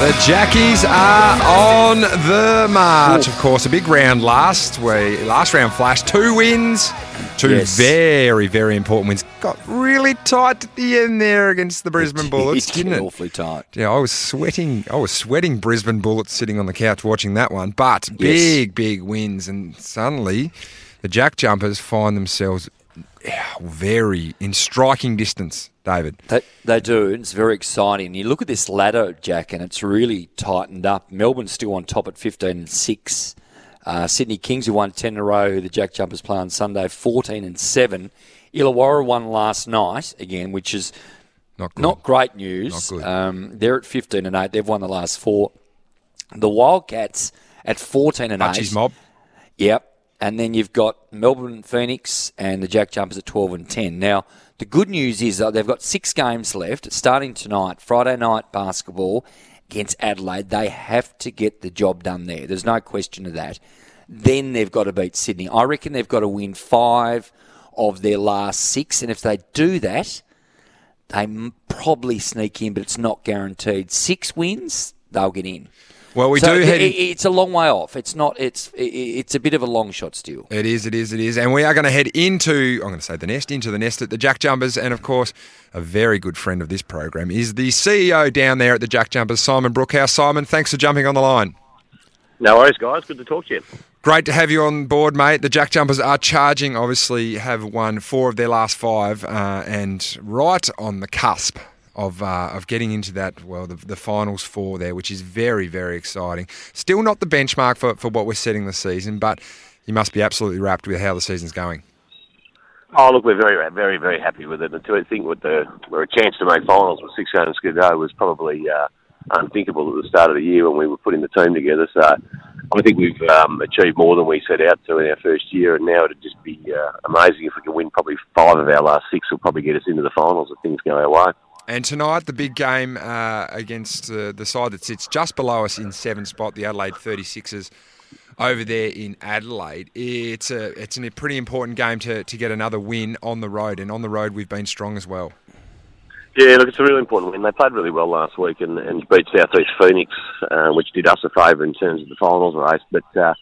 The Jackies are on the march. Of course, a big round last week. Last round flash, two wins, two Yes. very, very important wins. Got really tight at the end there against the Brisbane Bullets, didn't it? awfully tight. Yeah, I was sweating. I was sweating Brisbane Bullets sitting on the couch watching that one. But big, big wins, and suddenly the Jack Jumpers find themselves very in striking distance. David, They, they do. It's very exciting. You look at this ladder, Jack, and it's really tightened up. Melbourne's still on top at 15 and 6. Uh, Sydney Kings, who won 10 in a row, who the Jack Jumpers play on Sunday, 14 and 7. Illawarra won last night, again, which is not good. not great news. Not. Um, they're at 15 and 8. They've won the last four. The Wildcats at 14 and 8. Mob. Yep. And then you've got Melbourne Phoenix and the Jack Jumpers at 12 and 10. Now, the good news is that they've got six games left starting tonight, Friday night basketball against Adelaide. They have to get the job done there. There's no question of that. Then they've got to beat Sydney. I reckon they've got to win five of their last six. And if they do that, they probably sneak in, but it's not guaranteed. Six wins, they'll get in. Well, we So do i- head. i- it's a long way off. It's not. It's i- i- it's a bit of a long shot still. It is, it is, it is. And we are going to head into, I'm going to say the nest, into the nest at the Jack Jumpers. And of course, a very good friend of this program is the CEO down there at the Jack Jumpers, Simon Brookhouse. Simon, thanks for jumping on the line. No worries, guys. Good to talk to you. Great to have you on board, mate. The Jack Jumpers are charging, obviously, have won four of their last five uh, and right on the cusp of uh, of getting into that, well, the, the finals four there, which is very, very exciting. Still not the benchmark for, for what we're setting the season, but you must be absolutely wrapped with how the season's going. Oh, look, we're very, very, very happy with it. And to think with the we're a chance to make finals with six games to go was probably uh, unthinkable at the start of the year when we were putting the team together. So I think we've um, achieved more than we set out to in our first year, and now it'd just be uh, amazing if we can win probably five of our last six. Will probably get us into the finals if things go our way. And tonight, the big game uh, against uh, the side that sits just below us in seventh spot, the Adelaide 36ers, over there in Adelaide. It's a it's a pretty important game to, to get another win on the road, and on the road we've been strong as well. Yeah, look, it's a really important win. They played really well last week and, and beat South East Phoenix, uh, which did us a favour in terms of the finals race. But uh,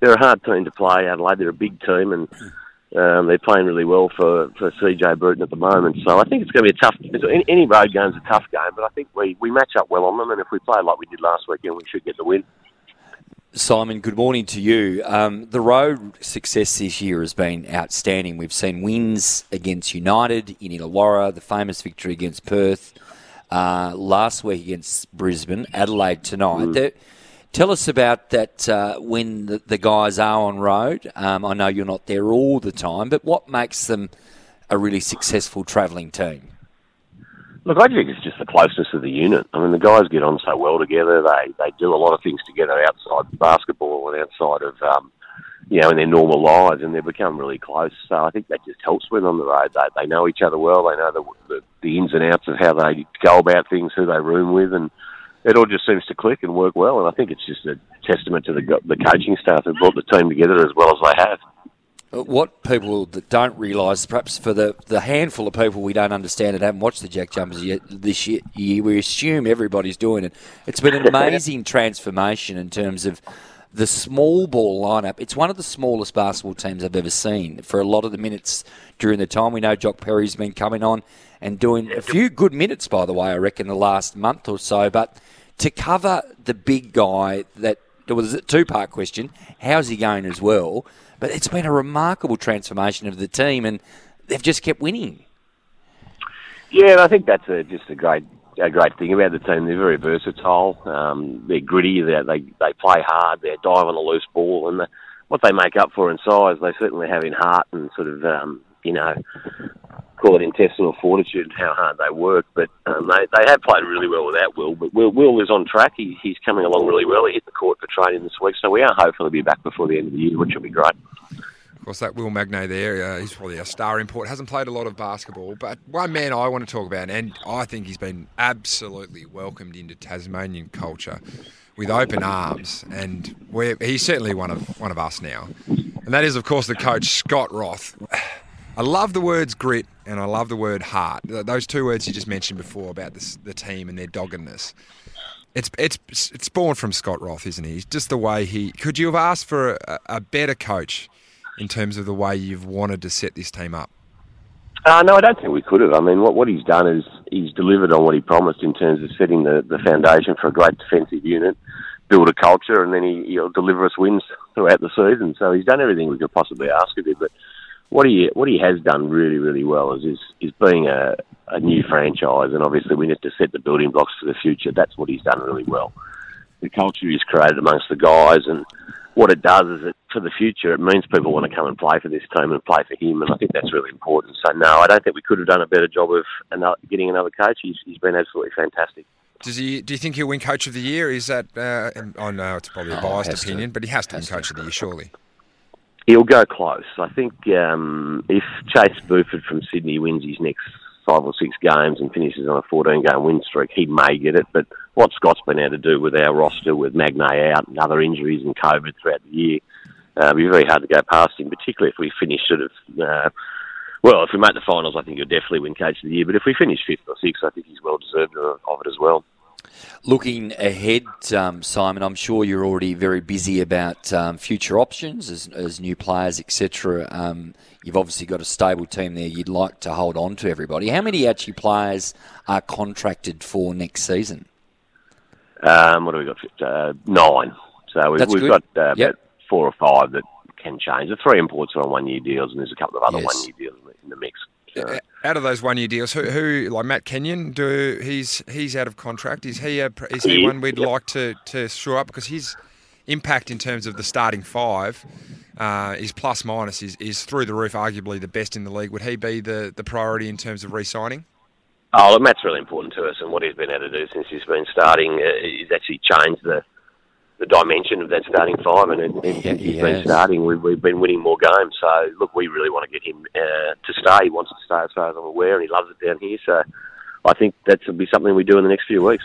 they're a hard team to play. Adelaide, they're a big team, and um, they're playing really well for, for CJ Bruton at the moment. So I think it's going to be a tough. Any, any road game's a tough game, but I think we, we match up well on them. And if we play like we did last weekend, we should get the win. Simon, good morning to you. Um, the road success this year has been outstanding. We've seen wins against United in Illawarra, the famous victory against Perth uh, last week against Brisbane, Adelaide tonight. There- tell us about that uh, when the, the guys are on road. Um, I know you're not there all the time, but what makes them a really successful travelling team? Look, I think it's just the closeness of the unit. I mean, the guys get on so well together. They they do a lot of things together outside basketball and outside of um, you know in their normal lives, and they become really close. So I think that just helps when on the road. They they know each other well. They know the the, the ins and outs of how they go about things, who they room with, and it all just seems to click and work well. And I think it's just a testament to the the coaching staff who brought the team together as well as they have. Uh, What people that don't realise, perhaps for the, the handful of people we don't understand that haven't watched the Jack Jumpers yet this year, year, we assume everybody's doing it. It's been an amazing transformation in terms of the small ball lineup. It's one of the smallest basketball teams I've ever seen. For a lot of the minutes during the time, we know Jock Perry's been coming on, and doing a few good minutes, by the way, I reckon, the last month or so. But to cover the big guy that there was a two part question how's he going as well? But it's been a remarkable transformation of the team, and they've just kept winning. Yeah, and I think that's a, just a great a great thing about the team. They're very versatile. Um, they're gritty. They they they play hard. They dive on a loose ball, and the, what they make up for in size, they certainly have in heart and sort of um, you know call it intestinal fortitude, and how hard they work. But um, they they have played really well without Will. But Will, Will is on track. He, he's coming along really well. He hit the court for training this week, so we are hopefully be back before the end of the year, which will be great. Of course, that Will Magnay there, uh, he's probably a star import. Hasn't played a lot of basketball, but one man I want to talk about, and I think he's been absolutely welcomed into Tasmanian culture with open arms, and he's certainly one of one of us now. And that is, of course, the coach Scott Roth. I love the words grit and I love the word heart. Those two words you just mentioned before about this, the team and their doggedness. It's it's it's born from Scott Roth, isn't he? Just the way he. Could you have asked for a, a better coach in terms of the way you've wanted to set this team up? Uh, no, I don't think we could have. I mean, what, what he's done is he's delivered on what he promised in terms of setting the, the foundation for a great defensive unit, build a culture, and then he, he'll deliver us wins throughout the season. So he's done everything we could possibly ask of him. But what he what he has done really really well is is, is being a, a new franchise, and obviously we need to set the building blocks for the future. That's what he's done really well. The culture he's created amongst the guys, and what it does is it for the future it means people want to come and play for this team and play for him, and I think that's really important. So no, I don't think we could have done a better job of another, getting another coach. He's he's been absolutely fantastic. Does he? Do you think he'll win Coach of the Year? Is that? Uh, I know it's probably a Oh, biased to. opinion, but he has to Has win Coach to. of the Year, surely. He'll go close. I think um, if Chase Buford from Sydney wins his next five or six games and finishes on a 14 game win streak, he may get it. But what Scott's been able to do with our roster, with Magnay out and other injuries and COVID throughout the year, uh, it'll be very hard to go past him, particularly if we finish sort of. Uh, well, if we make the finals, I think he'll definitely win Coach of the Year. But if we finish fifth or sixth, I think he's well deserved of it as well. Looking ahead, um, Simon, I'm sure you're already very busy about um, future options as, as new players, etc. Um, you've obviously got a stable team there. You'd like to hold on to everybody. How many actually players are contracted for next season? Um, what have we got? Uh, nine. So we've, we've got uh, Yep. about four or five that can change. The three imports are on one-year deals, and there's a couple of other Yes. one-year deals in the- mix. So, Out of those one-year deals, who, who like Matt Kenyon? Do he's he's out of contract? Is he a, is he He one we'd yep. like to to shore up because his impact in terms of the starting five, uh, his plus minus is, is through the roof. Arguably the best in the league. Would he be the, the priority in terms of re-signing? oh, look, Matt's really important to us, and what he's been able to do since he's been starting uh, is actually changed the the dimension of that starting five. And it, Yeah, since he he's been starting, we've, we've been winning more games. So look, we really want to get him uh, to stay. He wants to stay, as far as I'm aware, and he loves it down here. So I think that will be something we do in the next few weeks.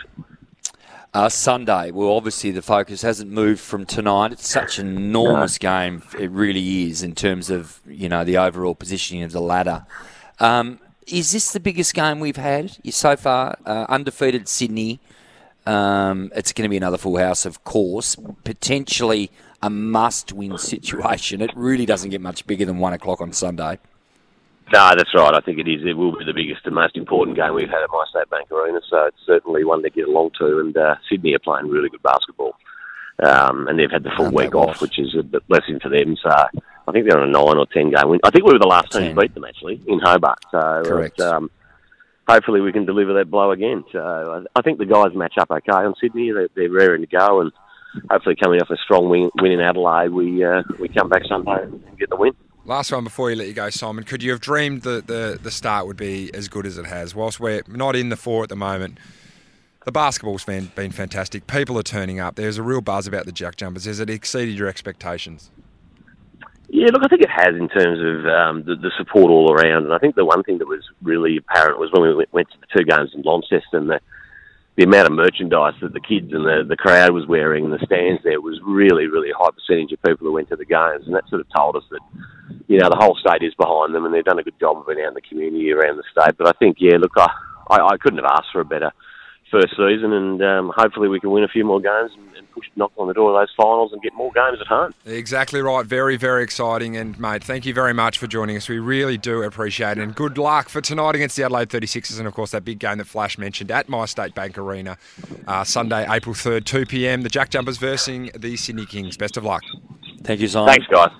Uh, Sunday, well, obviously the focus hasn't moved from tonight. It's such an enormous game. It really is in terms of you know the overall positioning of the ladder. Um, is this the biggest game we've had so far? Uh, undefeated Sydney. Um, it's going to be another full house, of course. Potentially a must-win situation. It really doesn't get much bigger than one o'clock on Sunday. No, that's right. I think it is. It will be the biggest and most important game we've had at MyState Bank Arena. So it's certainly one to get along to. And uh, Sydney are playing really good basketball, um, and they've had the full week off, was. which is a bit blessing for them. So I think they're on a nine or ten game win. I think we were the last team to beat them actually in Hobart. So Correct. it's, um, hopefully we can deliver that blow again. So I, think the guys match up okay on Sydney. They're, they're raring to go, and hopefully coming off a strong win, win in Adelaide, we uh, we come back Sunday and get the win. Last one before you let you go, Simon. Could you have dreamed that the, the start would be as good as it has? Whilst we're not in the four at the moment, the basketball's been, been fantastic. People are turning up. There's a real buzz about the Jack Jumpers. Has it exceeded your expectations? Yeah, look, I think it has in terms of um, the, the support all around. And I think the one thing that was really apparent was when we went, to the two games in Launceston, the, the amount of merchandise that the kids and the, the crowd was wearing in the stands there was really, really high percentage of people who went to the games. And that sort of told us that, you know, the whole state is behind them and they've done a good job of being out in the community around the state. But I think, yeah, look, I, I, I couldn't have asked for a better first season, and um, hopefully we can win a few more games and, and push knock on the door of those finals and get more games at home. Exactly right. Very, very exciting. And, mate, thank you very much for joining us. We really do appreciate it. And good luck for tonight against the Adelaide 36ers and, of course, that big game that Flash mentioned at MyState Bank Arena, uh, Sunday, April 3rd, 2 p.m. The Jack Jumpers versing the Sydney Kings. Best of luck. Thank you, Simon. Thanks, guys.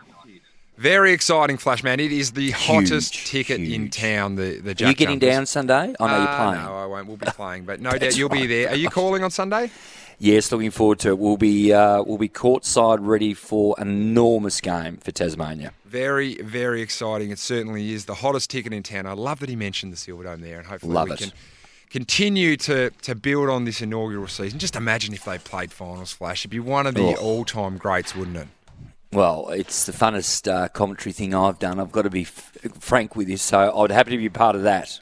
Very exciting, Flash man. It is the hottest ticket in town. The the Jack Are you getting Jumpers. down Sunday? I know you're Uh, playing. No, I won't. We'll be playing, but no doubt you'll be there. Are you calling on Sunday? Yes, looking forward to it. We'll be uh, we'll be courtside ready for an enormous game for Tasmania. Very, very exciting. It certainly is the hottest ticket in town. I love that he mentioned the Silver Dome there, and hopefully Love we it. can continue to, to build on this inaugural season. Just imagine if they played finals, Flash. It'd be one of the Oh. all-time greats, wouldn't it? Well, it's the funnest uh, commentary thing I've done. I've got to be f- frank with you, so I'd happy to be part of that.